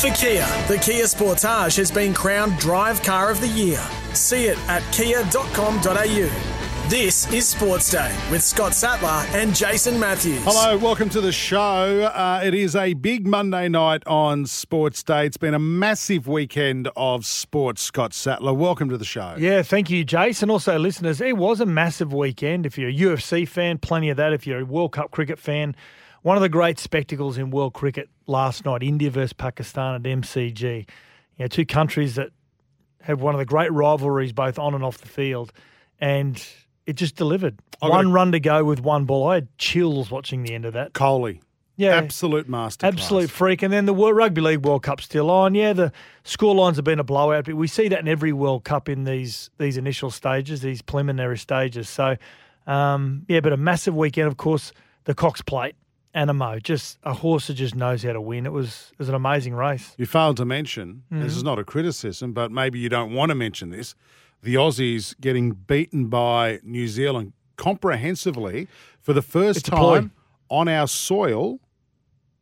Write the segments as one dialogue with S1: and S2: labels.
S1: For Kia, the Kia Sportage has been crowned Drive Car of the Year. See it at kia.com.au. This is Sports Day with Scott Sattler and Jason Matthews.
S2: Hello, welcome to the show. Uh, it is a big Monday night on Sports Day. It's been a massive weekend of sports, Scott Sattler. Welcome to the show.
S3: Yeah, thank you, Jason. Also, listeners, it was a massive weekend. If you're a UFC fan, plenty of that. If you're a World Cup cricket fan, one of the great spectacles in world cricket last night, India versus Pakistan at MCG. You know, two countries that have one of the great rivalries both on and off the field. And it just delivered.
S2: I've
S3: one run to go with one ball. I had chills watching the end of that.
S2: Kohli.
S3: Yeah.
S2: Absolute master.
S3: Absolute freak. And then the World Rugby League World Cup's still on. Yeah, the score lines have been a blowout, but we see that in every World Cup in these these initial stages, these preliminary stages. So, um, yeah, but a massive weekend, of course, the Cox Plate, Anamoe, just a horse that just knows how to win. It was it was an amazing race.
S2: You failed to mention,
S3: Mm-hmm.
S2: this is not a criticism, but maybe you don't want to mention this, the Aussies getting beaten by New Zealand comprehensively for the first
S3: It's
S2: time on our soil.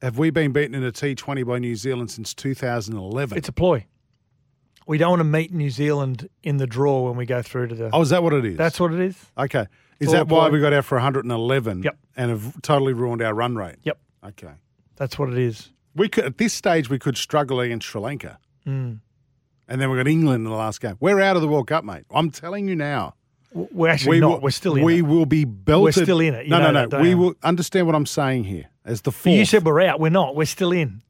S2: Have we been beaten in a T20 by New Zealand since 2011?
S3: It's a ploy. We don't want to meet New Zealand in the draw when we go through to the.
S2: oh, is that what it is?
S3: That's what it is.
S2: Okay. Is that why we got out for 111
S3: Yep.
S2: and have totally ruined our run rate?
S3: Yep,
S2: Okay.
S3: that's what it is.
S2: We could at this stage we could struggle against Sri Lanka.
S3: Mm.
S2: And then we got England in the last game. We're out of the World Cup, mate. I'm telling you now.
S3: We're actually not.
S2: will,
S3: we're still in.
S2: We
S3: it.
S2: will be belted.
S3: We're still in it. You
S2: no, no, no.
S3: that,
S2: We
S3: you?
S2: will understand what I'm saying here. As the
S3: But
S2: fourth,
S3: you said we're out. We're not. We're still in.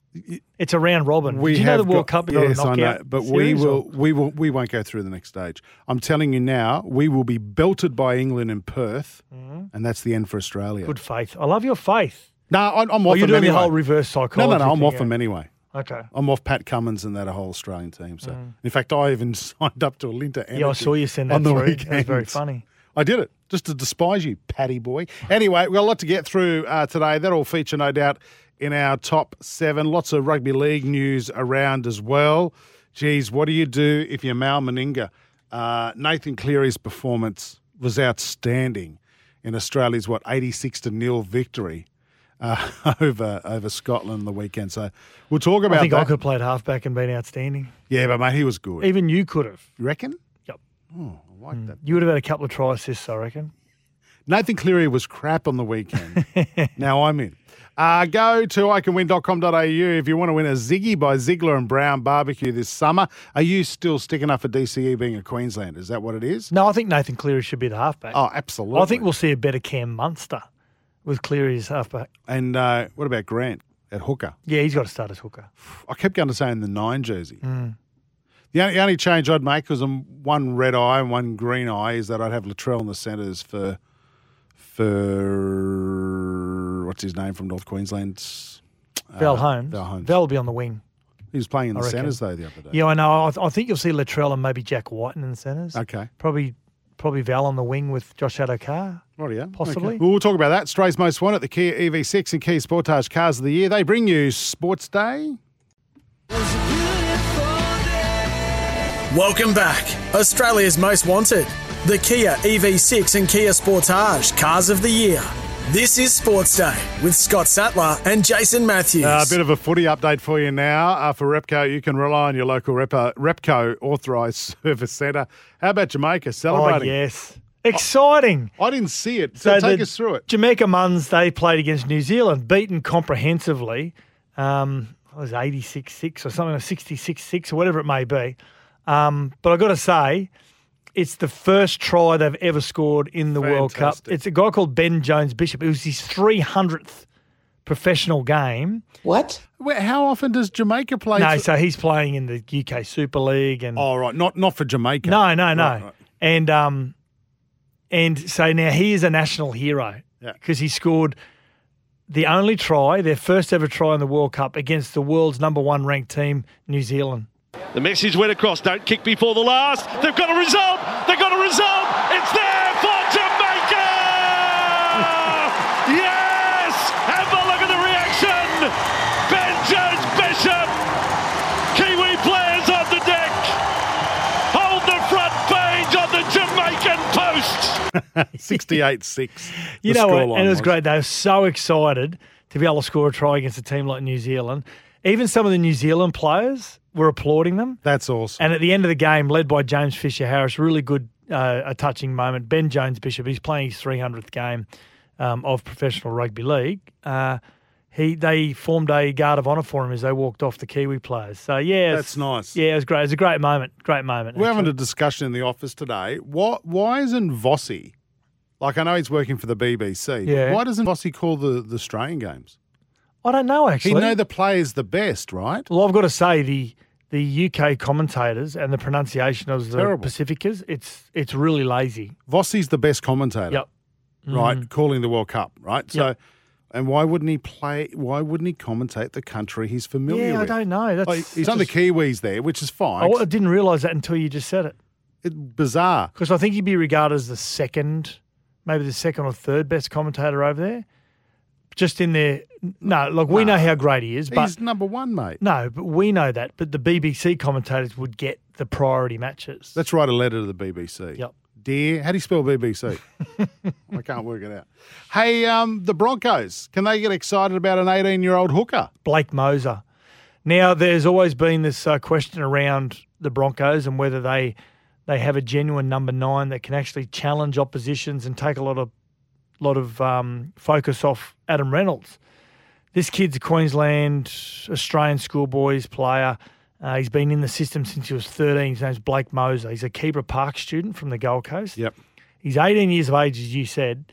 S3: It's a round robin.
S2: we
S3: Did you know the World
S2: got-
S3: Cup
S2: Yes, I know, but we will.
S3: or-
S2: We will. We won't go through the next stage. I'm telling you now. We will be belted by England in Perth, and that's the end for Australia.
S3: Mm-hmm. Good faith. I love your faith.
S2: No, I'm, I'm
S3: Oh,
S2: off
S3: you're
S2: them
S3: doing the whole reverse psychology.
S2: no, no. no.
S3: I'm
S2: off
S3: yeah.
S2: them anyway.
S3: Okay.
S2: I'm off Pat Cummins and that whole Australian team. So, in fact, I even signed up to a Linta.
S3: Mm. Yeah, I saw you send that
S2: on the
S3: through.
S2: weekend.
S3: Very funny.
S2: I did it just to despise you, Paddy boy. Anyway, we've got a lot to get through uh, today. That'll feature, no doubt, in our top seven. Lots of rugby league news around as well. Geez, what do you do if you're Mal Meninga? Uh, Nathan Cleary's performance was outstanding in Australia's what 86 to nil victory uh, over over Scotland the weekend. So we'll talk about
S3: I think
S2: that.
S3: I could have played halfback and been outstanding.
S2: Yeah, but mate, he was good.
S3: Even you could have.
S2: You reckon?
S3: Yep.
S2: Oh, I like that.
S3: You would have had a couple of try assists, I reckon.
S2: Nathan Cleary was crap on the weekend. now I'm in. Uh, go to iCanWin.com.au if you want to win a Ziggy by Ziegler and Brown barbecue this summer. Are you still sticking up for DCE being a Queenslander? Is that what it is?
S3: No, I think Nathan Cleary should be the halfback.
S2: Oh, absolutely.
S3: I think we'll see a better Cam Munster with Cleary as halfback.
S2: And uh, what about Grant at hooker?
S3: Yeah, he's got to start as hooker.
S2: I kept going to say in the nine jersey.
S3: Mm.
S2: The only, the only change I'd make was one red eye and one green eye is that I'd have Latrell in the centres for for what's his name from North Queensland?
S3: Val
S2: Uh,
S3: Holmes.
S2: Val Holmes.
S3: Val will be on the wing.
S2: He was playing in
S3: I
S2: the
S3: reckon.
S2: centres though the other day.
S3: Yeah, I know. I, I think you'll see Latrell and maybe Jack Wighton in the centres.
S2: Okay.
S3: Probably probably Val on the wing with Josh Addo-Carr.
S2: Rightio.
S3: Possibly.
S2: Okay. Well, we'll talk about that. Stray's most wanted, the Kia EV6 and Kia Sportage Cars of the Year. They bring you Sports Day.
S1: Welcome back. Australia's most wanted. The Kia EV6 and Kia Sportage Cars of the Year. This is Sports Day with Scott Sattler and Jason Matthews.
S2: Uh, a bit of a footy update for you now. Uh, for Repco, you can rely on your local Repo, Repco authorised service centre. How about Jamaica
S3: Oh,
S2: celebrating?
S3: yes. Exciting.
S2: I didn't see it, so, take us through it.
S3: Jamaica Muns, they played against New Zealand, beaten comprehensively. Um, it was 86 6 or something, 66 6 or whatever it may be. Um, but I've got to say, it's the first try they've ever scored in the World Cup. It's a guy called Ben Jones Bishop. It was his 300th professional game.
S4: What?
S2: Where, how often does Jamaica play?
S3: No,
S2: for-
S3: so he's playing in the UK Super League and
S2: oh, right. Not not for Jamaica.
S3: no, no, no.
S2: Right, right.
S3: And um, and so now he is a national hero
S2: Yeah.
S3: because he scored the only try, their first ever try in the World Cup against the world's number one ranked team, New Zealand.
S5: The message went across. Don't kick before the last. They've got a result. They've got a result. It's there for Jamaica. yes. Have a look at the reaction. Ben Jones Bishop. Kiwi players on the deck. Hold the front page on the Jamaican post.
S2: 68 6.
S3: You know what? And it was great. They were so excited to be able to score a try against a team like New Zealand. Even some of the New Zealand players were applauding them.
S2: That's awesome.
S3: And at the end of the game, led by James Fisher Harris, really good, uh, a touching moment. Ben Jones Bishop, he's playing his 300th game um, of professional rugby league. Uh, he they formed a guard of honour for him as they walked off the Kiwi players. So yeah,
S2: That's nice.
S3: Yeah, it was great. It was a great moment. Great moment.
S2: We're having a discussion in the office today. What? Why isn't Vossi? Like I know he's working for the BBC.
S3: Yeah.
S2: Why doesn't Vossi call the, the Australian games?
S3: I don't know actually.
S2: He
S3: actually.
S2: know the players the best, right?
S3: Well, I've got to say the the UK commentators and the pronunciation of the
S2: Terrible.
S3: Pacificas, it's it's really lazy.
S2: Vossi's the best commentator,
S3: Yep.
S2: right? Mm. Calling the World Cup, right? So,
S3: Yep.
S2: and why wouldn't he play? Why wouldn't he commentate the country he's familiar
S3: Yeah, I don't know. That's
S2: Like, he's on the Kiwis there, which is fine.
S3: I, I didn't realise that until you just said it.
S2: It's bizarre.
S3: Because I think he'd be regarded as the second, maybe the second or third best commentator over there. Just in there. No, look, we know how great he is, but
S2: he's number one, mate.
S3: no, but we know that. But the BBC commentators would get the priority matches.
S2: Let's write a letter to the BBC.
S3: Yep.
S2: Dear, how do you spell BBC? I can't work it out. Hey, um, the Broncos, can they get excited about an 18 year old hooker?
S3: Blake Mozer. Now, there's always been this uh, question around the Broncos and whether they they have a genuine number nine that can actually challenge oppositions and take a lot of lot of um, focus off Adam Reynolds. This kid's a Queensland Australian schoolboys player. Uh, he's been in the system since he was 13. His name's Blake Mozer. He's a Keebra Park student from the Gold Coast.
S2: Yep.
S3: He's 18 years of age, as you said.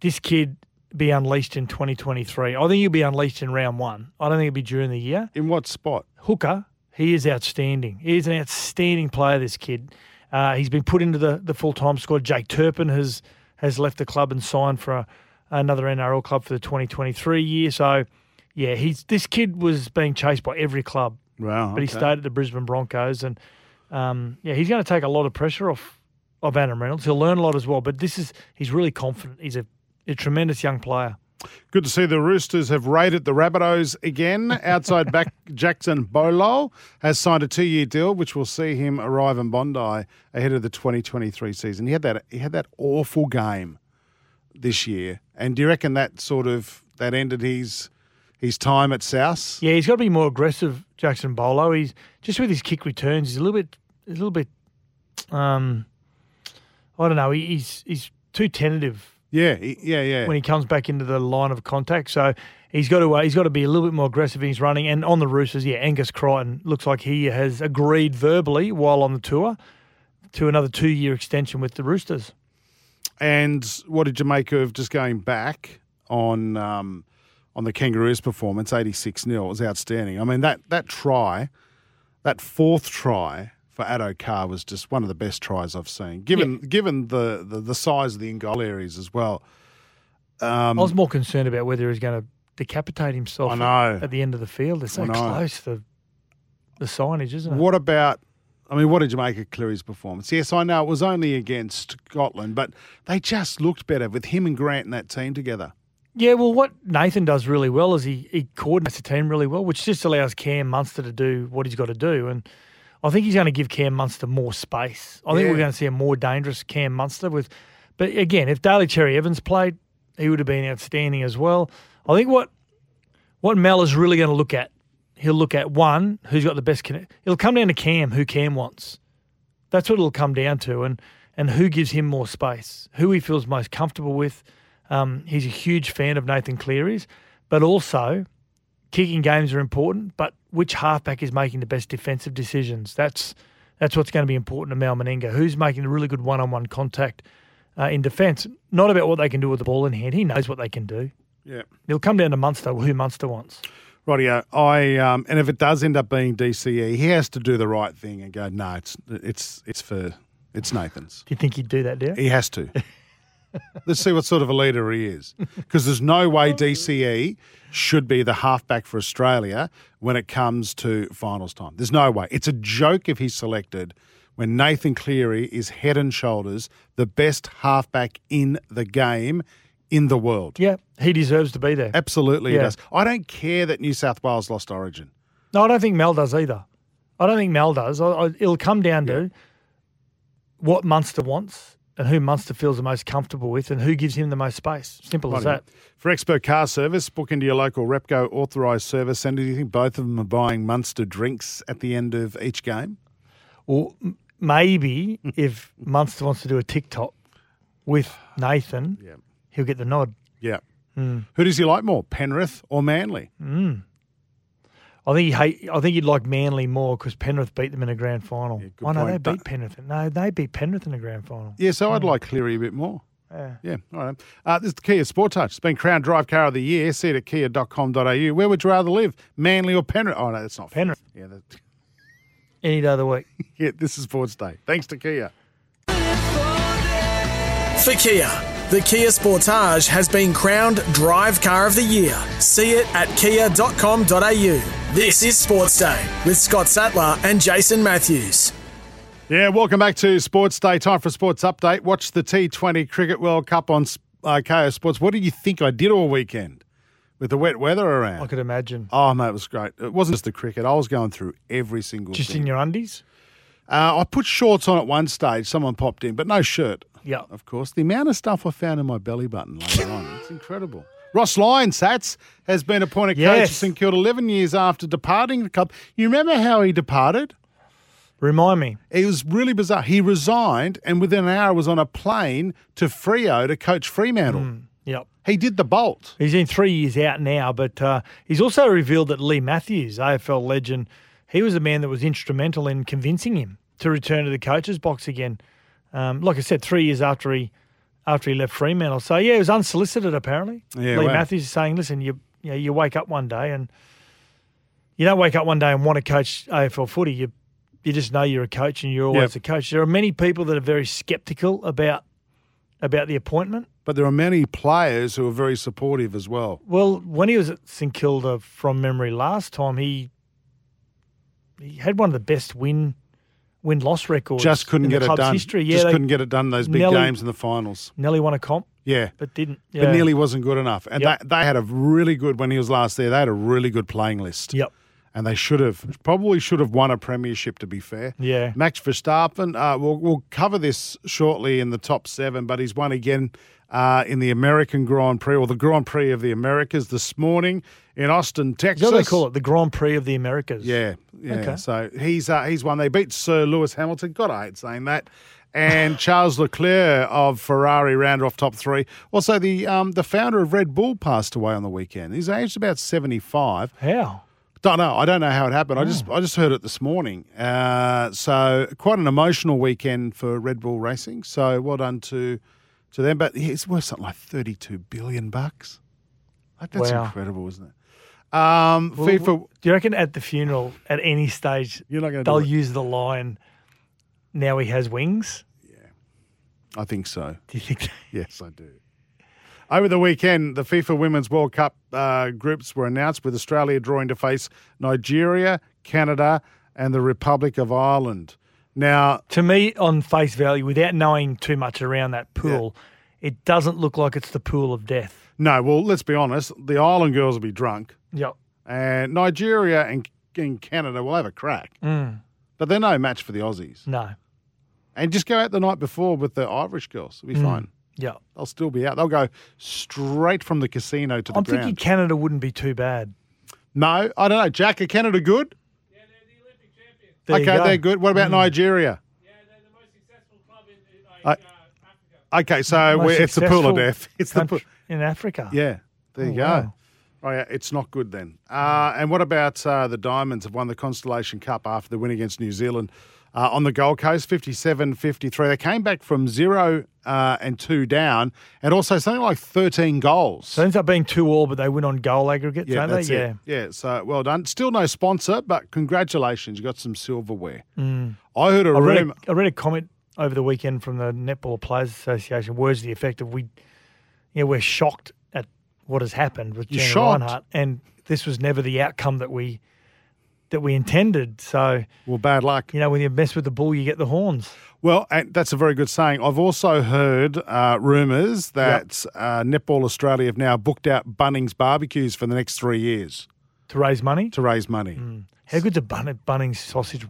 S3: This kid be unleashed in 2023. I think he'll be unleashed in round one. I don't think it'll be during the year.
S2: In what spot?
S3: Hooker, he is outstanding. He is an outstanding player, this kid. Uh, he's been put into the, the full time squad. Jake Turpin has has left the club and signed for a, another NRL club for the 2023 year. So, yeah, he's this kid was being chased by every club,
S2: Wow.
S3: but he
S2: okay.
S3: stayed at the Brisbane Broncos. And, um, yeah, he's going to take a lot of pressure off of Adam Reynolds. He'll learn a lot as well, but this is, he's really confident. He's a, a tremendous young player.
S2: Good to see the Roosters have raided the Rabbitohs again. Outside back Jaxson Paulo has signed a two-year deal, which will see him arrive in Bondi ahead of the 2023 season. He had that he had that awful game this year, and do you reckon that sort of that ended his his time at South?
S3: Yeah, he's got to be more aggressive, Jaxson Paulo. He's just with his kick returns. He's a little bit, a little bit. Um, I don't know. He, he's he's too tentative
S2: Yeah, yeah, yeah.
S3: when he comes back into the line of contact. So he's got to uh, he's got to be a little bit more aggressive in his running. And on the Roosters, yeah, Angus Crichton looks like he has agreed verbally while on the tour to another two year extension with the Roosters.
S2: And what did you make of just going back on um, on the Kangaroos' performance, eighty six 0 It was outstanding. I mean that that try, that fourth try for Addo Carr was just one of the best tries I've seen. Given given the, the the size of the in goal areas as well. Um,
S3: I was more concerned about whether he's going to decapitate himself
S2: I know.
S3: at the end of the field. It's so close to the signage, isn't it?
S2: What about? I mean, what did you make of Cleary's performance? Yes, I know it was only against Scotland, but they just looked better with him and Grant in that team together.
S3: Yeah, well, what Nathan does really well is he, he coordinates the team really well, which just allows Cam Munster to do what he's got to do. And I think he's going to give Cam Munster more space. I think
S2: Yeah.
S3: we're going to see a more dangerous Cam Munster with. But again, if Daly Cherry Evans played, he would have been outstanding as well. I think what what Mel is really going to look at, he'll look at one who's got the best connect. It'll come down to Cam, who Cam wants. That's what it'll come down to, and and who gives him more space, who he feels most comfortable with. Um, he's a huge fan of Nathan Cleary's, but also kicking games are important. But which halfback is making the best defensive decisions? That's that's what's going to be important to Mal Meninga. Who's making the really good one-on-one contact uh, in defence? Not about what they can do with the ball in hand. He knows what they can do.
S2: Yeah.
S3: It'll come down to Munster, who Munster wants.
S2: Rightio. I um, and if it does end up being DCE, he has to do the right thing and go. No, it's it's it's for it's Nathan's.
S3: Do you think he'd do that, Derek?
S2: He has to. Let's see what sort of a leader he is, because there's no way DCE should be the halfback for Australia when it comes to finals time. There's no way. It's a joke if he's selected when Nathan Cleary is head and shoulders the best halfback in the game in the world.
S3: Yeah, he deserves to be there.
S2: Absolutely, he does. I don't care that New South Wales lost Origin.
S3: No, I don't think Mel does either. I don't think Mel does. I, I, it'll come down to what Munster wants and who Munster feels the most comfortable with and who gives him the most space. Simple as that.
S2: For expert car service, book into your local Repco authorised service centre. Do you think both of them are buying Munster drinks at the end of each game?
S3: Or m- maybe if Munster wants to do a TikTok with Nathan,
S2: Yeah.
S3: he'll get the nod.
S2: Yeah.
S3: Hmm.
S2: Who does he like more, Penrith or Manly?
S3: I think he hate, I think he'd like Manly more because Penrith beat them in a grand final.
S2: Yeah, good
S3: oh no,
S2: point.
S3: they
S2: But-
S3: beat Penrith. No, they beat Penrith in a grand final.
S2: Yeah, so I'd like Cleary a bit more.
S3: Yeah.
S2: Yeah, all right. Uh, this is the Kia Sportage. It's been crowned Drive Car of the Year. See it at kia.com.au. Where would you rather live, Manly or Penrith? Oh, no, that's not fair.
S3: Penrith.
S2: Yeah, that,
S3: Any day of the week.
S2: yeah, this is Sports Day. Thanks to Kia.
S1: For Kia, the Kia Sportage has been crowned Drive Car of the Year. See it at kia.com.au. This is Sports Day with Scott Sattler and Jason Matthews.
S2: Yeah, welcome back to Sports Day. Time for a sports update. Watch the T20 Cricket World Cup on uh, Kayo Sports. What do you think I did all weekend with the wet weather around?
S3: I could imagine.
S2: Oh, mate, it was great. It wasn't just the cricket. I was going through every single
S3: Just
S2: thing.
S3: in your undies?
S2: Uh, I put shorts on at one stage. Someone popped in, but no shirt.
S3: Yeah.
S2: Of course. The amount of stuff I found in my belly button later on, it's incredible. Ross Lyon, Sats, has been appointed coach
S3: Yes.
S2: of St Kilda 11 years after departing the club. You remember how he departed?
S3: Remind me.
S2: It was really bizarre. He resigned and within an hour was on a plane to Freo to coach Fremantle.
S3: Yep.
S2: He did the bolt.
S3: He's in three years out now, but uh, he's also revealed that Leigh Matthews, AFL legend, he was the man that was instrumental in convincing him to return to the coach's box again. Um, like I said, three years after he after he left Fremantle. So yeah, it was unsolicited apparently.
S2: Yeah,
S3: Leigh
S2: wow.
S3: Matthews is saying, listen, you you, know, you wake up one day and you don't wake up one day and want to coach AFL footy. You you just know you're a coach and you're always
S2: Yep.
S3: a coach. There are many people that are very sceptical about about the appointment.
S2: But there are many players who are very supportive as well.
S3: Well, when he was at St Kilda from memory last time, he he had one of the best win win loss records.
S2: Just couldn't get it done.
S3: History. Yeah,
S2: Just
S3: they
S2: couldn't get it done those big
S3: Nelly-
S2: games in the finals.
S3: nearly won a comp,
S2: Yeah.
S3: but didn't.
S2: But
S3: Yeah.
S2: nearly wasn't good enough. And
S3: Yep.
S2: they, they had a really good, when he was last there, they had a really good playing list.
S3: Yep.
S2: And they should have, probably should have won a premiership, to be fair.
S3: Yeah.
S2: Max Verstappen, uh, we'll, we'll cover this shortly in the top seven, but he's won again uh, in the American Grand Prix, or the Grand Prix of the Americas this morning in Austin, Texas.
S3: they call it? The Grand Prix of the Americas.
S2: Yeah, yeah.
S3: Okay.
S2: So he's uh, he's won. They beat Sir Lewis Hamilton. God, I hate saying that. And Charles Leclerc of Ferrari rounded off top three. Also, the um, the founder of Red Bull passed away on the weekend. He's aged about seventy five.
S3: How?
S2: Don't know. I don't know how it happened. I
S3: Oh.
S2: just I just heard it this morning. Uh, so quite an emotional weekend for Red Bull Racing. So well done to to them. But it's worth something like thirty two billion bucks. Like, that's
S3: Wow.
S2: incredible, isn't it? Um,
S3: Well,
S2: FIFA.
S3: Do you reckon at the funeral, at any stage,
S2: You're not going to.
S3: they'll use the line, now he has wings?
S2: Yeah, I think so.
S3: Do you think?
S2: Yes, I do. Over the weekend, the FIFA Women's World Cup uh, groups were announced with Australia drawing to face Nigeria, Canada, and the Republic of Ireland. Now,
S3: To me, on face value, without knowing too much around that pool, it doesn't look like it's the pool of death.
S2: no, well, let's be honest, the Ireland girls will be drunk,
S3: Yep.
S2: and Nigeria and, and Canada will have a crack.
S3: Mm.
S2: But they're no match for the Aussies.
S3: No.
S2: And just go out the night before with the Irish girls.
S3: Mm.
S2: It'll be fine.
S3: Yep.
S2: They'll still be out. They'll go straight from the casino to the
S3: I'm
S2: ground.
S3: thinking Canada wouldn't be too bad.
S2: no, I don't know. Jack, are Canada good? Yeah, they're the Olympic champions.
S3: There you
S2: okay,
S3: go. Mm.
S2: they're good. What about Nigeria? Yeah, they're the most successful club in, in like, I- Okay, so
S3: Most
S2: we're, it's the pool of
S3: successful
S2: death. It's the
S3: country
S2: pool.
S3: in Africa.
S2: Yeah, there you
S3: Oh,
S2: go.
S3: wow.
S2: Oh, yeah, it's not good then. Uh, and what about uh, the Diamonds have won the Constellation Cup after the win against New Zealand uh, on the Gold Coast, 57 53. They came back from zero uh, and two down, and also something like 13 goals.
S3: So it ends up being two all, but they win on goal aggregate,
S2: yeah,
S3: don't they?
S2: it. Yeah, so well done. Still no sponsor, but congratulations. You got some silverware. I heard a
S3: Mm. Read a, I read a comment over the weekend from the Netball Players Association, words to the effect of we, yeah, we're shocked at what has happened with
S2: Gina?
S3: Rinehart, and this was never the outcome that we that we intended. So
S2: Well, bad luck.
S3: you know, when you mess with the bull, you get the horns.
S2: Well, and that's a very good saying. I've also heard uh, rumours that uh, Netball Australia have now booked out Bunnings barbecues for the next three years
S3: To raise money,
S2: to raise money.
S3: how good's a Bun- Bunnings sausage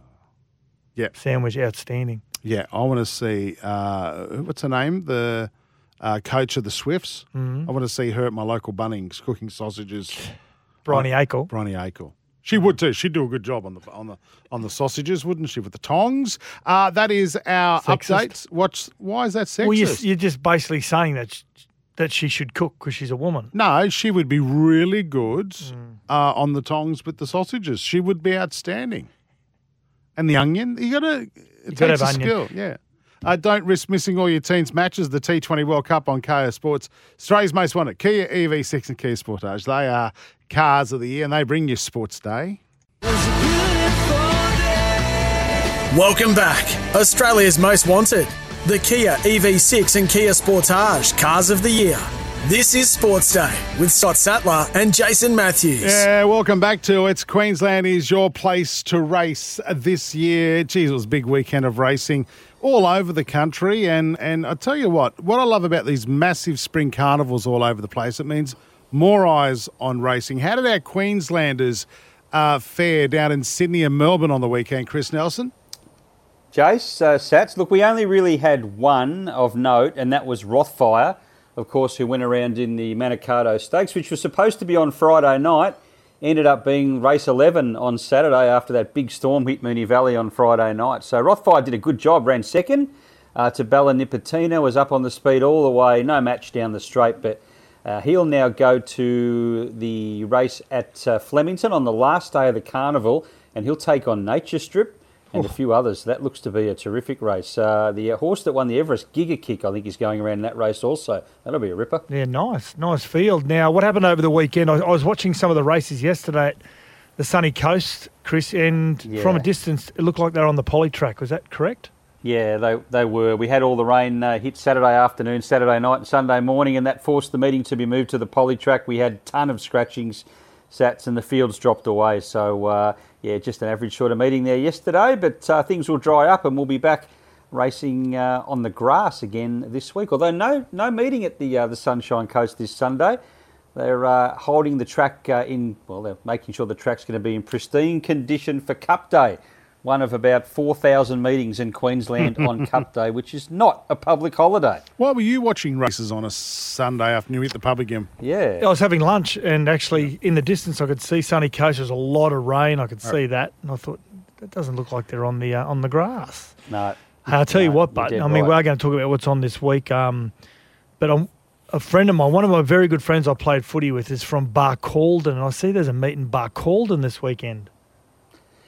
S2: Yeah.
S3: sandwich? Outstanding.
S2: Yeah, I want to see uh, what's her name, the uh, coach of the Swifts. I want to see her at my local Bunnings cooking sausages.
S3: Briony Akle.
S2: Bronny Akle. She would too. She'd do a good job on the on the on the sausages, wouldn't she? With the tongs. Uh, that is our
S3: Sexist.
S2: updates. What's why is that sexist?
S3: Well, you're, you're just basically saying that sh- that she should cook because she's a woman.
S2: No, she would be really good
S3: Mm.
S2: uh, on the tongs with the sausages. She would be outstanding. And the onion, you got to. It
S3: gotta
S2: takes a
S3: have onion.
S2: skill. Yeah. Uh, don't risk missing all your team's matches. The T20 World Cup on Kayo Sports. Australia's most wanted Kia EV6 and Kia Sportage. They are cars of the year, and they bring you Sports Day.
S1: Welcome back. Australia's most wanted. The Kia EV6 and Kia Sportage Cars of the Year. This is Sports Day with Scott Sattler and Jason Matthews.
S2: Yeah, welcome back to It's Queensland is your place to race this year. Geez, it was a big weekend of racing all over the country. And, and I tell you what, what I love about these massive spring carnivals all over the place, it means more eyes on racing. How did our Queenslanders uh, fare down in Sydney and Melbourne on the weekend, Chris Nelson?
S4: Jace, uh, Sats, look, we only really had one of note, and that was Rothfire, of course, who went around in the Manikato Stakes, which was supposed to be on Friday night. Ended up being race 11 on Saturday after that big storm hit Moonee Valley on Friday night. So Rothfire did a good job, ran second uh, to Bella Nipotina, was up on the speed all the way, no match down the straight, but uh, he'll now go to the race at uh, Flemington on the last day of the carnival, and he'll take on Nature Strip and a few others. That looks to be a terrific race. Uh, the uh, horse that won the Everest, Giga Kick, I think is going around in that race also. That'll be a ripper.
S3: Yeah, nice, nice field. Now, what happened over the weekend? I, I was watching some of the races yesterday at the sunny coast, Chris, and from a distance, it looked like they were on the poly track. Was that correct?
S4: Yeah, they, they were. We had all the rain uh, hit Saturday afternoon, Saturday night, and Sunday morning, and that forced the meeting to be moved to the poly track. We had a ton of scratchings, sats, and the fields dropped away. So, uh, yeah, just an average sort of meeting there yesterday, but uh, things will dry up and we'll be back racing uh, on the grass again this week. Although no no meeting at the uh, the Sunshine Coast this Sunday. They're uh, holding the track uh, in, well, they're making sure the track's going to be in pristine condition for Cup Day. One of about 4,000 meetings in Queensland on Cup Day, which is not a public holiday.
S2: Why were you watching races on a Sunday afternoon at the pub again?
S4: Yeah.
S3: I was having lunch, and actually, in the distance, I could see sunny coast. There's a lot of rain. I could see that, and I thought that doesn't look like they're on the uh, on the grass.
S4: No.
S3: Hey, I'll tell you
S4: No,
S3: what,
S4: you're
S3: but I mean,
S4: right.
S3: we are going to talk about what's on this week. Um, but I'm, a friend of mine, one of my very good friends I played footy with, is from Barcaldine, and I see there's a meet in Barcaldine this weekend.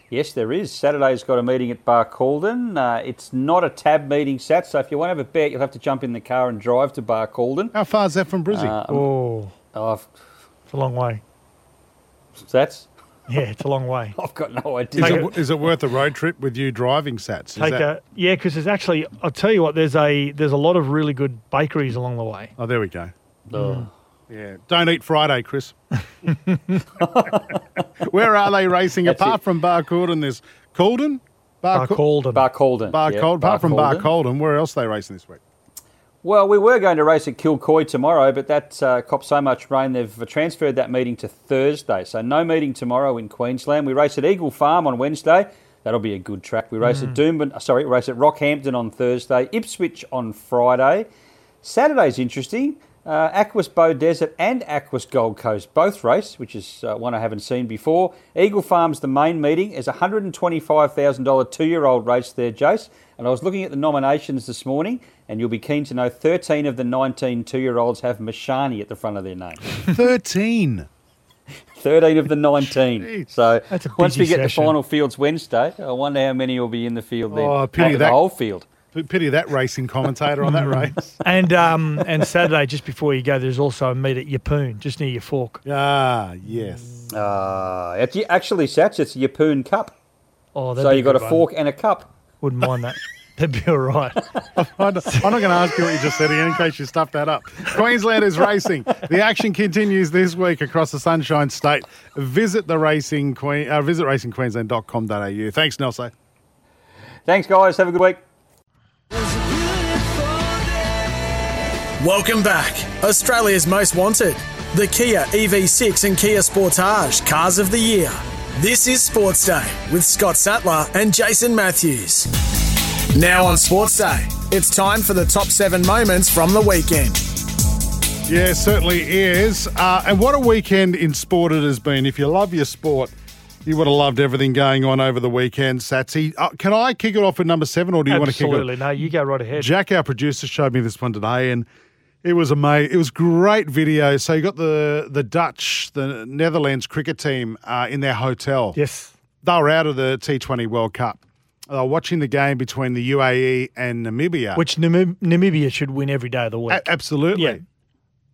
S4: Yes, there is. Saturday's got a meeting at Barcaldine. Uh, it's not a tab meeting, Sat, so if you want to have a bet, you'll have to jump in the car and drive to Barcaldine.
S2: How far is that from Brizzy?
S4: Uh,
S3: Oh,
S4: Oh, I've,
S3: it's a long way.
S4: Sats?
S3: Yeah, it's a long way.
S4: I've got no
S2: is,
S4: idea.
S3: take
S2: it, is it worth a road trip with you driving sats? Is
S3: Take
S2: that-
S3: a yeah, because there's actually I'll tell you what there's a there's a lot of really good bakeries along the way.
S2: oh, there we go.
S4: Oh.
S2: Yeah, don't eat Friday, Chris. Where are they racing
S4: That's
S2: apart
S4: it.
S2: from Barcaldine? There's Calden,
S3: Barcaldine.
S4: Barcaldine.
S2: Barcaldine.
S4: yeah,
S2: apart from
S4: Barcaldine.
S2: Barcaldine, where else are they racing this week?
S4: Well, we were going to race at Kilcoy tomorrow, but that uh, copped so much rain they've transferred that meeting to Thursday. So no meeting tomorrow in Queensland. We race at Eagle Farm on Wednesday. That'll be a good track. We race at Doomben, uh, sorry, race at Rockhampton on Thursday, Ipswich on Friday. Saturday's interesting. Uh, Aquis Beaudesert and Aquis Gold Coast both race, which is uh, one I haven't seen before. Eagle Farm's the main meeting. is a $125,000 two-year-old race there, Jace. And I was looking at the nominations this morning, and you'll be keen to know 13 of the 19 two-year-olds have Mishani at the front of their name.
S2: 13.
S4: 13 of the 19. So once we get
S3: session.
S4: the final fields Wednesday, I wonder how many will be in the field then.
S2: Oh, pity that-
S4: The whole field.
S2: P- Pity that racing commentator on that race.
S3: And um, and Saturday, just before you go, there's also a meet at Yeppoon, just near your fork.
S2: Ah, yes.
S4: Uh, it's, actually, Sats, it's the Yeppoon Cup.
S3: Oh, that'd
S4: So
S3: be
S4: you've got a
S3: one.
S4: fork and a cup.
S3: Wouldn't mind that. That'd be all right.
S2: I'm not going to ask you what you just said again in case you stuffed that up. Queensland is racing. The action continues this week across the Sunshine State. Visit the racing queen. Uh, visit racingqueensland.com.au. Thanks, Nelson.
S4: Thanks, guys. Have a good week.
S1: Welcome back. Australia's most wanted. The Kia EV6 and Kia Sportage Cars of the Year. This is Sports Day with Scott Sattler and Jason Matthews. Now on Sports Day, it's time for the top seven moments from the weekend.
S2: Yeah, certainly is. Uh, and what a weekend in sport it has been. If you love your sport, you would have loved everything going on over the weekend, Satsy. Uh, can I kick it off with number seven, or do you want to kick it?
S3: Absolutely. No, you go right ahead.
S2: Jack, our producer, showed me this one today, and it was amazing. It was great video. So you got the the Dutch, the Netherlands cricket team uh, in their hotel.
S3: Yes.
S2: They were out of the T20 World Cup. They were watching the game between the UAE and Namibia.
S3: Which Namib- Namibia should win every day of the week.
S2: A- absolutely.
S3: Yeah.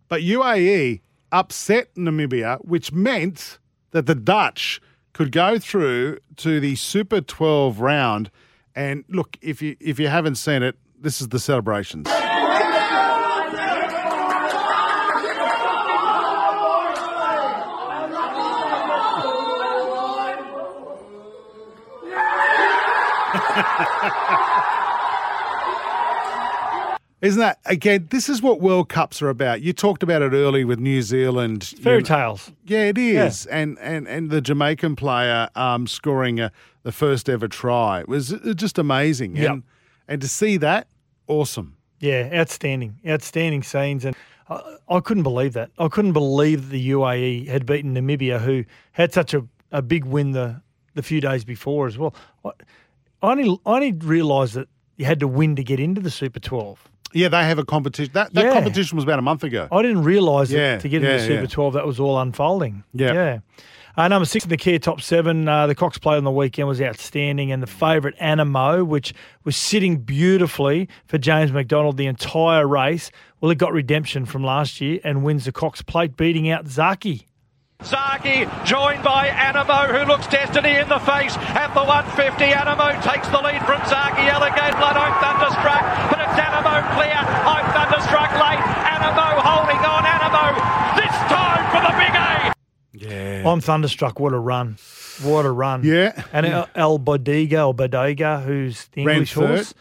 S2: But UAE upset Namibia, which meant that the Dutch could go through to the Super 12 round. And look, if you if you haven't seen it, this is the celebrations. Isn't that again? This is what World Cups are about. You talked about it early with New Zealand.
S3: Fairy
S2: you know-
S3: tales.
S2: Yeah, it is. And, and and the Jamaican player um, scoring a, the first ever try it was uh, just amazing.
S3: Yep.
S2: And and to see that, awesome.
S3: Yeah, outstanding, outstanding scenes, and I, I couldn't believe that. I couldn't believe that the UAE had beaten Namibia, who had such a, a big win the the few days before as well. I, I only I only realised that you had to win to get into the Super Twelve.
S2: Yeah, they have a competition. That that
S3: Yeah.
S2: competition was about a month ago.
S3: I didn't realise
S2: Yeah,
S3: that to get
S2: yeah,
S3: into Super
S2: yeah.
S3: 12, that was all unfolding.
S2: Yeah.
S3: Yeah. Uh, number six in the Kia top seven, uh, the Cox Plate on the weekend was outstanding, and the favourite Anamoe, which was sitting beautifully for James McDonald the entire race. Well, it got redemption from last year and wins the Cox plate, beating out Zaaki.
S5: Zaaki joined by Anamoe, who looks destiny in the face at the 150. Anamoe takes the lead from Zaaki. Alligator Blood, I'm thunderstruck, but it's Anamoe clear. I'm thunderstruck late. Anamoe holding on. Anamoe this time for the big A.
S2: Yeah.
S3: I'm thunderstruck. What a run. What a run.
S2: Yeah.
S3: And El, El Bodega or Bodega, who's the
S2: Ran
S3: English
S2: third.
S3: horse,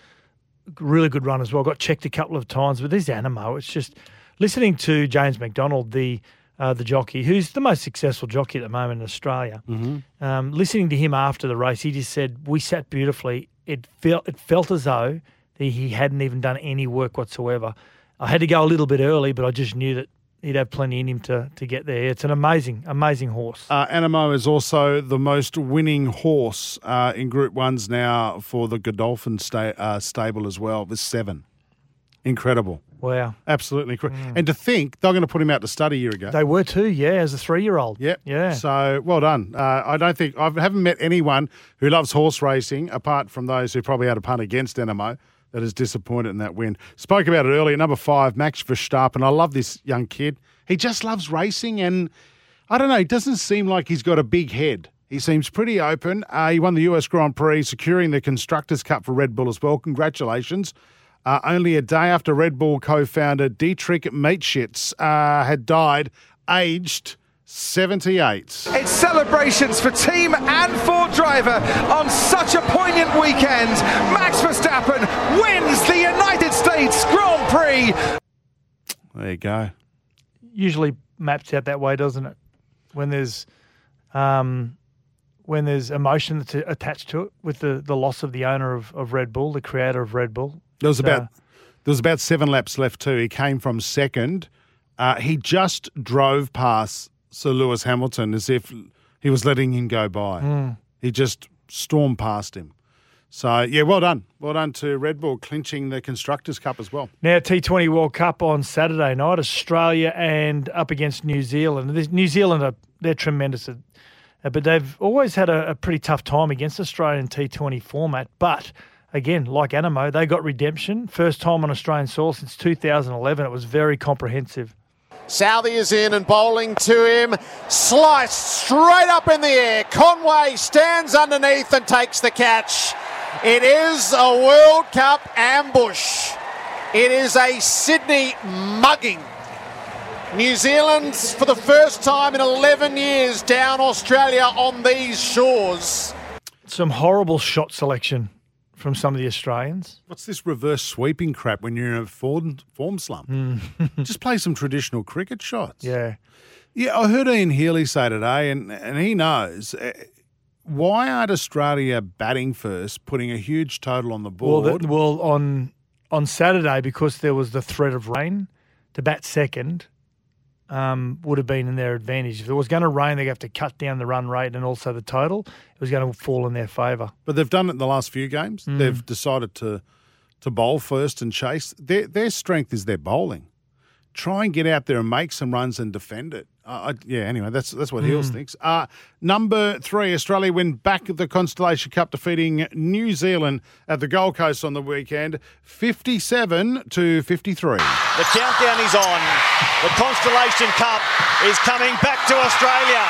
S3: really good run as well. Got checked a couple of times, but this Anamoe, it's just listening to James McDonald, the uh, the jockey, who's the most successful jockey at the moment in Australia.
S2: Mm-hmm.
S3: Um, listening to him after the race, he just said we sat beautifully. It felt it felt as though that he hadn't even done any work whatsoever. I had to go a little bit early, but I just knew that he'd have plenty in him to to get there. It's an amazing, amazing horse.
S2: Uh, Anamoe is also the most winning horse uh, in Group Ones now for the Godolphin sta- uh, stable as well, with seven. Incredible.
S3: Wow.
S2: Absolutely incredible. And to think they're going to put him out to study a year ago.
S3: They were too, yeah, as a three year old.
S2: Yep.
S3: Yeah.
S2: So well done. Uh, I don't think I haven't met anyone who loves horse racing apart from those who probably had a punt against Anamoe that is disappointed in that win. Spoke about it earlier. Number five, Max Verstappen. I love this young kid. He just loves racing, and I don't know. It doesn't seem like he's got a big head. He seems pretty open. Uh, he won the US Grand Prix, securing the Constructors' Cup for Red Bull as well. Congratulations. Uh, only a day after Red Bull co founder Dietrich Mateschitz uh, had died, aged 78.
S6: It's celebrations for team and for driver on such a poignant weekend. Max Verstappen wins the United States Grand Prix.
S2: There you go.
S3: Usually maps out that way, doesn't it? When there's um, when there's emotion that's attached to it with the, the loss of the owner of, of Red Bull, the creator of Red Bull.
S2: There was
S3: So-
S2: about there was about seven laps left too. He came from second. Uh, he just drove past Sir Lewis Hamilton as if he was letting him go by.
S3: Hmm.
S2: He just stormed past him. So, yeah, well done. Well done to Red Bull clinching the Constructors' Cup as well.
S3: Now, T20 World Cup on Saturday night, Australia and up against New Zealand. New Zealand, are, they're tremendous, but they've always had a, a pretty tough time against Australian T20 format. But again, like Anamoe, they got redemption. First time on Australian soil since 2011. It was very comprehensive.
S7: Southey is in and bowling to him. Sliced straight up in the air. Conway stands underneath and takes the catch. It is a World Cup ambush. It is a Sydney mugging. New Zealand, for the first time in 11 years, down Australia on these shores.
S3: Some horrible shot selection from some of the Australians.
S2: What's this reverse sweeping crap when you're in a form, form slump? Just play some traditional cricket shots.
S3: Yeah.
S2: Yeah, I heard Ian Healy say today, and, and he knows. Uh, why aren't Australia batting first, putting a huge total on the
S3: Well,
S2: board?
S3: the, well, on on Saturday because there was the threat of rain, to bat second um, would have been in their advantage. If it was going to rain, they have to cut down the run rate and also the total. It was going to fall in their favour.
S2: But they've done it in the last few games.
S3: Mm.
S2: They've decided to to bowl first and chase. Their their strength is their bowling. Try and get out there and make some runs and defend it. Uh, I, yeah. Anyway, that's that's what Heels
S3: Mm.
S2: thinks. Uh, number three, Australia win back at the Constellation Cup, defeating New Zealand at the Gold Coast on the weekend, fifty-seven to fifty-three.
S8: The countdown is on. The Constellation Cup is coming back to Australia.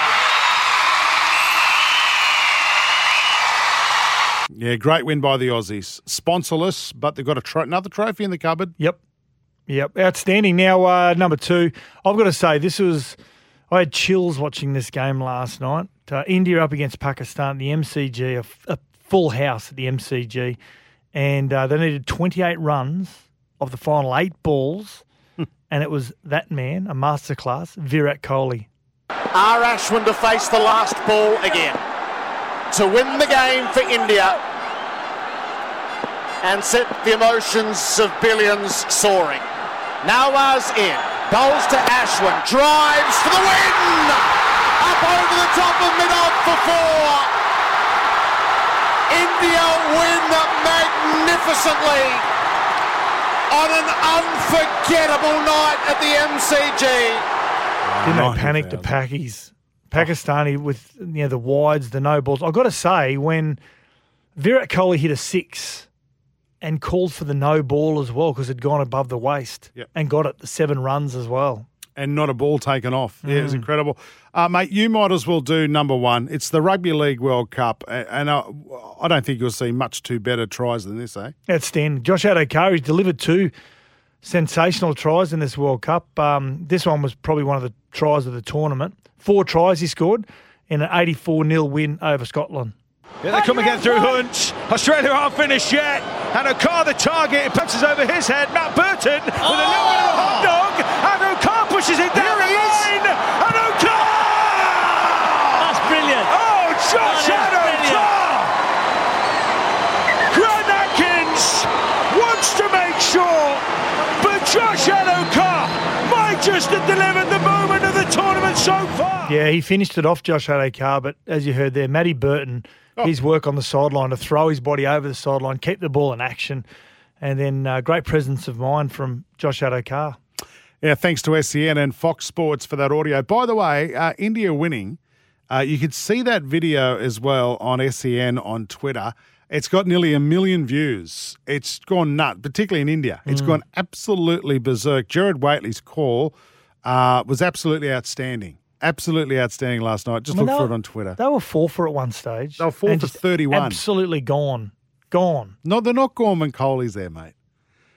S2: Yeah, great win by the Aussies. Sponsorless, but they've got a tro- another trophy in the cupboard.
S3: Yep. Yep. Outstanding. Now, uh, number two, I've got to say, this was, I had chills watching this game last night. Uh, India up against Pakistan, the MCG, a, f- a full house at the MCG. And uh, they needed 28 runs of the final eight balls. and it was that man, a masterclass, Virat Kohli.
S7: R. Ashwin to face the last ball again. To win the game for India and set the emotions of billions soaring. Nawaz in, bowls to Ashwin, drives for the win! Up over the top of mid-off for four. India win magnificently on an unforgettable night at the MCG.
S3: Didn't they panic the Pakis? Pakistani with you know the wides, the no balls. I've got to say, when Virat Kohli hit a six and called for the no ball as well because it'd gone above the waist
S2: Yep.
S3: and got it the seven runs as well.
S2: and not a ball taken off. Yeah, it was
S3: Mm.
S2: incredible. Uh, mate, you might as well do number one. It's the Rugby League World Cup, and uh, I don't think you'll see much two better tries than this, eh?
S3: Outstanding. Josh Addo-Carr, he's delivered two sensational tries in this World Cup. Um, this one was probably one of the tries of the tournament. Four tries he scored in an 84 0 win over Scotland.
S5: Here they come again through Hunt. Australia aren't finished yet. And O'Carr the target. It bounces over his head. Matt Burton with a little bit of a hot oh! dog. And O'Carr pushes it down the line. And O'Carr!
S8: That's brilliant.
S5: Oh, Josh
S8: That is
S5: O'Carr! Grant Atkins wants to make sure. But Josh O'Carr might just have delivered the moment of the tournament so far.
S3: Yeah, he finished it off, Josh Adokar, but as you heard there, Matty Burton, his work on the sideline to throw his body over the sideline, keep the ball in action, and then uh, great presence of mind from Josh Addo-Carr.
S2: Yeah, thanks to SEN and Fox Sports for that audio. By the way, uh, India winning. Uh, you could see that video as well on SEN on Twitter. It's got nearly a million views. It's gone nut, particularly in India. It's
S3: Mm.
S2: gone absolutely berserk. Jared Waitley's call uh, was absolutely outstanding. Absolutely outstanding last night. Just
S3: I mean,
S2: look for
S3: were-
S2: it on Twitter.
S3: They were four for at one stage.
S2: They were four for 31.
S3: Absolutely gone. Gone.
S2: No, they're not Gorman Kohli's there, mate.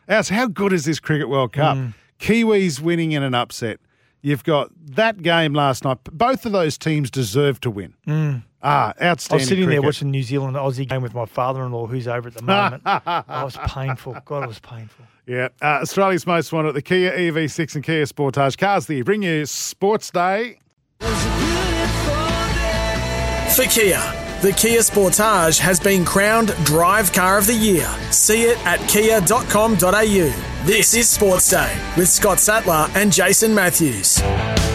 S2: Alex, how good is this Cricket World Cup?
S3: Mm.
S2: Kiwis winning in an upset. You've got that game last night. Both of those teams deserve to win.
S3: Mm.
S2: Ah, outstanding.
S3: I was sitting there watching New Zealand Aussie game with my father in law, who's over at the moment. oh, it was painful. God, it was painful.
S2: Yeah, uh, Australia's most wanted, the Kia EV6 and Kia Sportage cars. There, bring you Sports Day.
S1: For Kia, the Kia Sportage has been crowned Drive Car of the Year. See it at kia.com.au. This is Sports Day with Scott Sattler and Jason Matthews.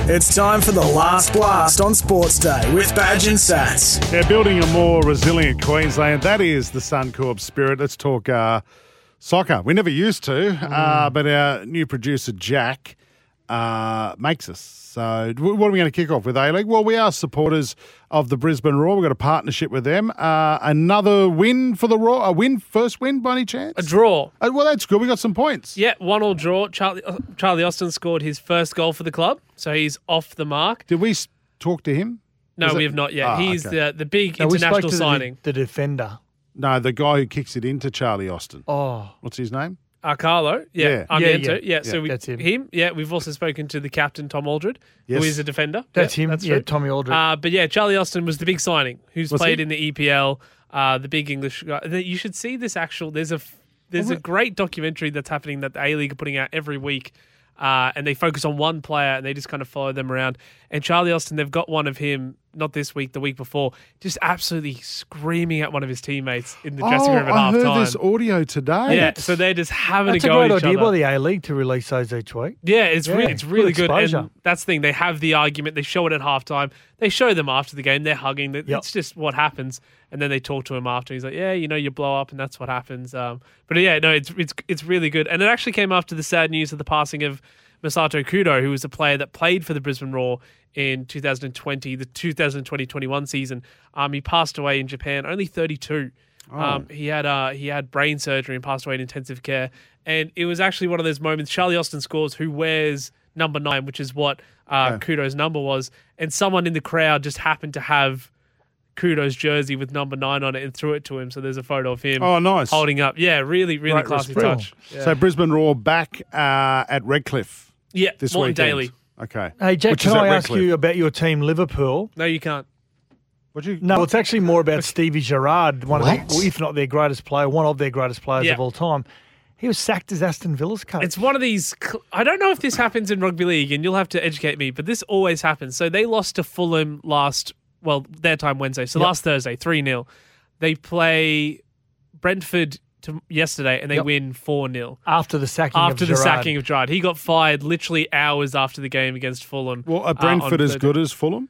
S1: It's time for the last blast on Sports Day with Badge and Sats.
S2: Yeah, building a more resilient Queensland. That is the Suncorp spirit. Let's talk uh, soccer. We never used to, uh, but our new producer, Jack, uh, makes us. So, what are we going to kick off with, A League? Well, we are supporters of the Brisbane Roar. We've got a partnership with them. Uh, another win for the Roar. A win, first win by any chance?
S9: A draw.
S2: Uh, well, that's good. We got some points.
S9: Yeah, one all draw. Charlie, uh, Charlie Austin scored his first goal for the club, so he's off the mark.
S2: Did we talk to him?
S9: No,
S2: Was
S9: we
S2: it-
S9: have not yet.
S2: Ah,
S9: he's
S2: okay.
S9: the the big
S3: No, we spoke
S9: international
S3: to the-
S9: signing.
S3: The, defender.
S2: No, the guy who kicks it into Charlie Austin.
S3: Oh,
S2: What's his name?
S9: Carlo, yeah,
S2: Yeah.
S9: I'm
S3: Yeah,
S9: into,
S3: yeah.
S9: yeah. So
S2: Yeah,
S9: we,
S3: that's him.
S9: yeah. We've also spoken to the captain Tom Aldred,
S2: Yes.
S9: who is a defender.
S3: that's
S9: Yeah,
S3: him.
S9: That's
S3: yeah,
S9: true.
S3: Tommy Aldred.
S9: Uh, but yeah, Charlie Austin was the big signing, who's
S2: Was
S9: played
S2: he?
S9: in the EPL. Uh, the big English guy. The- You should see this actual. There's a f- there's a great documentary that's happening that the A League are putting out every week, uh, and they focus on one player and they just kind of follow them around. And Charlie Austin, they've got one of him. Not this week, the week before, just absolutely screaming at one of his teammates in the dressing
S2: oh,
S9: room at
S2: I
S9: half
S2: heard this audio today.
S9: yeah, so they're just having
S3: That's
S9: a
S3: a
S9: go
S3: great
S9: at each
S3: idea
S9: other.
S3: by the A League to release those each week.
S9: Yeah, it's
S3: Yeah,
S9: really it's
S3: good
S9: really good.
S3: exposure.
S9: And that's the thing. They have the argument. They show it at halftime. They show them after the game. They're hugging. That
S3: Yep.
S9: It's just what happens. And then they talk to him after. He's like, "Yeah, you know, you blow up, and that's what happens." Um, but yeah, no, it's it's it's really good. And it actually came after the sad news of the passing of Masato Kudo, who was a player that played for the Brisbane Roar in 2020, the 2020-21 season. Um, he passed away in Japan, only 32. Um, he had uh, he had brain surgery and passed away in intensive care. And it was actually one of those moments. Charlie Austin scores, who wears number nine, which is what uh, Kudo's number was, and someone in the crowd just happened to have Kudo's jersey with number nine on it and threw it to him. So there's a photo of him.
S2: Oh, nice.
S9: holding up. Yeah, really, really
S2: Great
S9: classy
S2: respect.
S9: touch. Yeah,
S2: So Brisbane Roar back uh, at Redcliffe
S9: yeah
S2: this
S9: Moreton
S2: weekend.
S9: Daly.
S2: Okay.
S3: Hey, Jack,
S2: Which
S3: can
S2: is at
S3: I ask you about your team, Liverpool?
S9: No, you can't.
S2: What you?
S3: No, it's actually more about Stevie Gerrard, one of the, if not their greatest player, one of their greatest players
S9: Yeah.
S3: of all time. He was sacked as Aston Villa's coach.
S9: It's one of these. cl- I don't know if this happens in rugby league, and you'll have to educate me. But this always happens. So they lost to Fulham last. Well, their time Wednesday. So
S3: Yep.
S9: last Thursday, three 0 They play Brentford to yesterday, and they
S3: Yep.
S9: win four 0
S3: after the sacking
S9: after
S3: of
S9: the
S3: Gerrard.
S9: sacking of Gerrard. He got fired literally hours after the game against Fulham.
S2: Well,
S9: uh,
S2: are
S9: on
S2: Brentford as good as Fulham?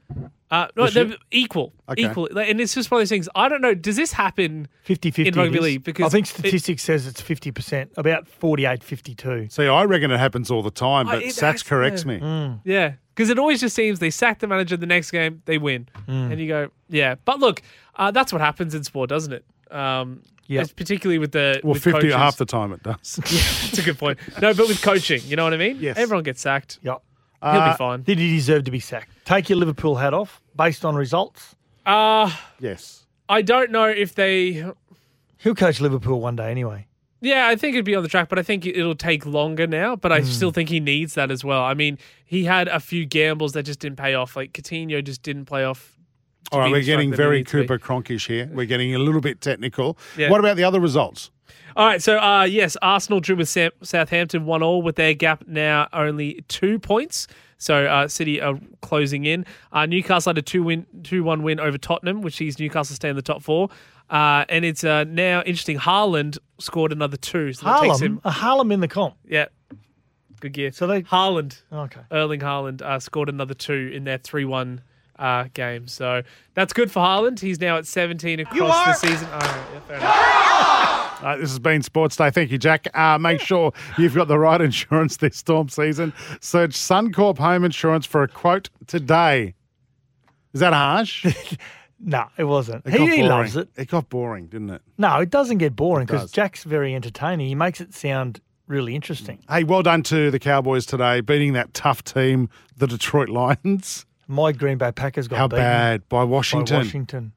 S9: Uh, no,
S2: This
S9: they're
S2: year?
S9: equal,
S2: Okay.
S9: equal, and it's just one of those things. I don't know. Does this happen
S3: 50-50
S9: in rugby league? Because
S3: I think
S9: it-
S3: statistics says it's 50%, about 48-52.
S2: See, I reckon it happens all the time, but
S9: it
S2: Sats corrects
S9: yeah.
S2: me.
S9: Yeah, because it always just seems they sack the manager the next game, they win, and you go, yeah. But look, uh, that's what happens in sport, doesn't it? Um,
S3: Yep.
S9: it's particularly with the
S2: Well,
S9: with
S2: 50
S9: coaches.
S2: half the time it does.
S9: yeah, That's a good point. No, but with coaching, you know what I mean?
S2: Yes.
S9: Everyone gets sacked.
S3: Yep.
S9: He'll
S2: Uh,
S9: be fine.
S3: Did he deserve to be sacked? Take your Liverpool hat off based on results.
S9: Uh,
S2: yes.
S9: I don't know if they.
S3: He'll coach Liverpool one day anyway.
S9: Yeah, I think it'd be on the track, but I think it'll take longer now. But I
S2: Hmm.
S9: still think he needs that as well. I mean, he had a few gambles that just didn't pay off. Like Coutinho just didn't play off. To
S2: All right, we're getting very
S9: needs to be.
S2: Cooper Cronkish here. We're getting a little bit technical.
S9: Yeah.
S2: What about the other results?
S9: All right, so uh, yes, Arsenal drew with Sam- Southampton one all, with their gap now only two points. So uh, City are closing in. Uh, Newcastle had a two win, two one win over Tottenham, which sees Newcastle stay in the top four. Uh, and it's uh, now interesting. Haaland scored another two, so that takes
S3: Haaland,
S9: him.
S3: a Haaland in the comp.
S9: Yeah, good gear.
S3: So they-
S9: Haaland,
S3: Okay.
S9: Erling Haaland uh, scored another two in their three one. Uh, game, so that's good for Haaland. He's now at 17 across the season. Oh, yeah, fair enough.
S2: Uh, this has been Sports Day. Thank you, Jack. Uh, make sure you've got the right insurance this storm season. Search Suncorp Home Insurance for a quote today. Is that harsh?
S3: No, it wasn't.
S2: got
S3: He, he loves it.
S2: It got boring, didn't it?
S3: No, it doesn't get boring because. Jack's very entertaining. He makes it sound really interesting.
S2: Hey, well done to the Cowboys today, beating that tough team, the Detroit Lions.
S3: My Green Bay Packers got
S2: How
S3: beaten
S2: bad by
S3: by
S2: Washington.
S3: Washington.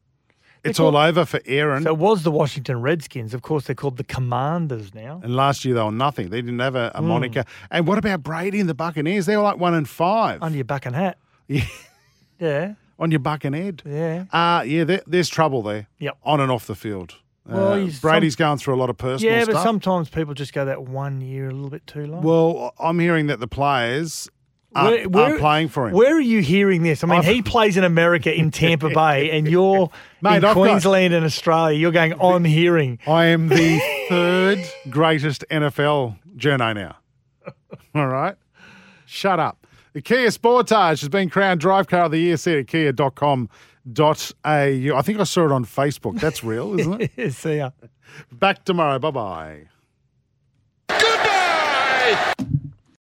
S2: It's
S3: They're
S2: all
S3: called-
S2: over for Aaron.
S3: So it was the Washington Redskins. Of course, they're called the Commanders now.
S2: and last year they were nothing. They didn't have a, a moniker. And what about Brady and the Buccaneers? They were like one and five
S3: Under your buck and hat.
S2: Yeah.
S3: Yeah.
S2: on your buck and head.
S3: Yeah.
S2: Uh, yeah, there, there's trouble there.
S3: Yep.
S2: On and off the field.
S3: Well,
S2: Uh, Brady's going through a lot of personal stuff.
S3: Yeah,
S2: stuff.
S3: but sometimes people just go that one year a little bit too long.
S2: Well, I'm hearing that the players aren't, aren't playing for him.
S3: Where are you hearing this? I mean,
S2: I've-
S3: he plays in America in Tampa Bay, and you're
S2: Mate,
S3: in
S2: I've got-
S3: Queensland and Australia. You're going, I'm hearing.
S2: I am the third greatest NFL journo now. All right? Shut up. The Kia Sportage has been crowned Drive Car of the Year. See it at kia.com.au. I think I saw it on Facebook. That's real, isn't it?
S3: See ya.
S2: Back tomorrow. Bye bye.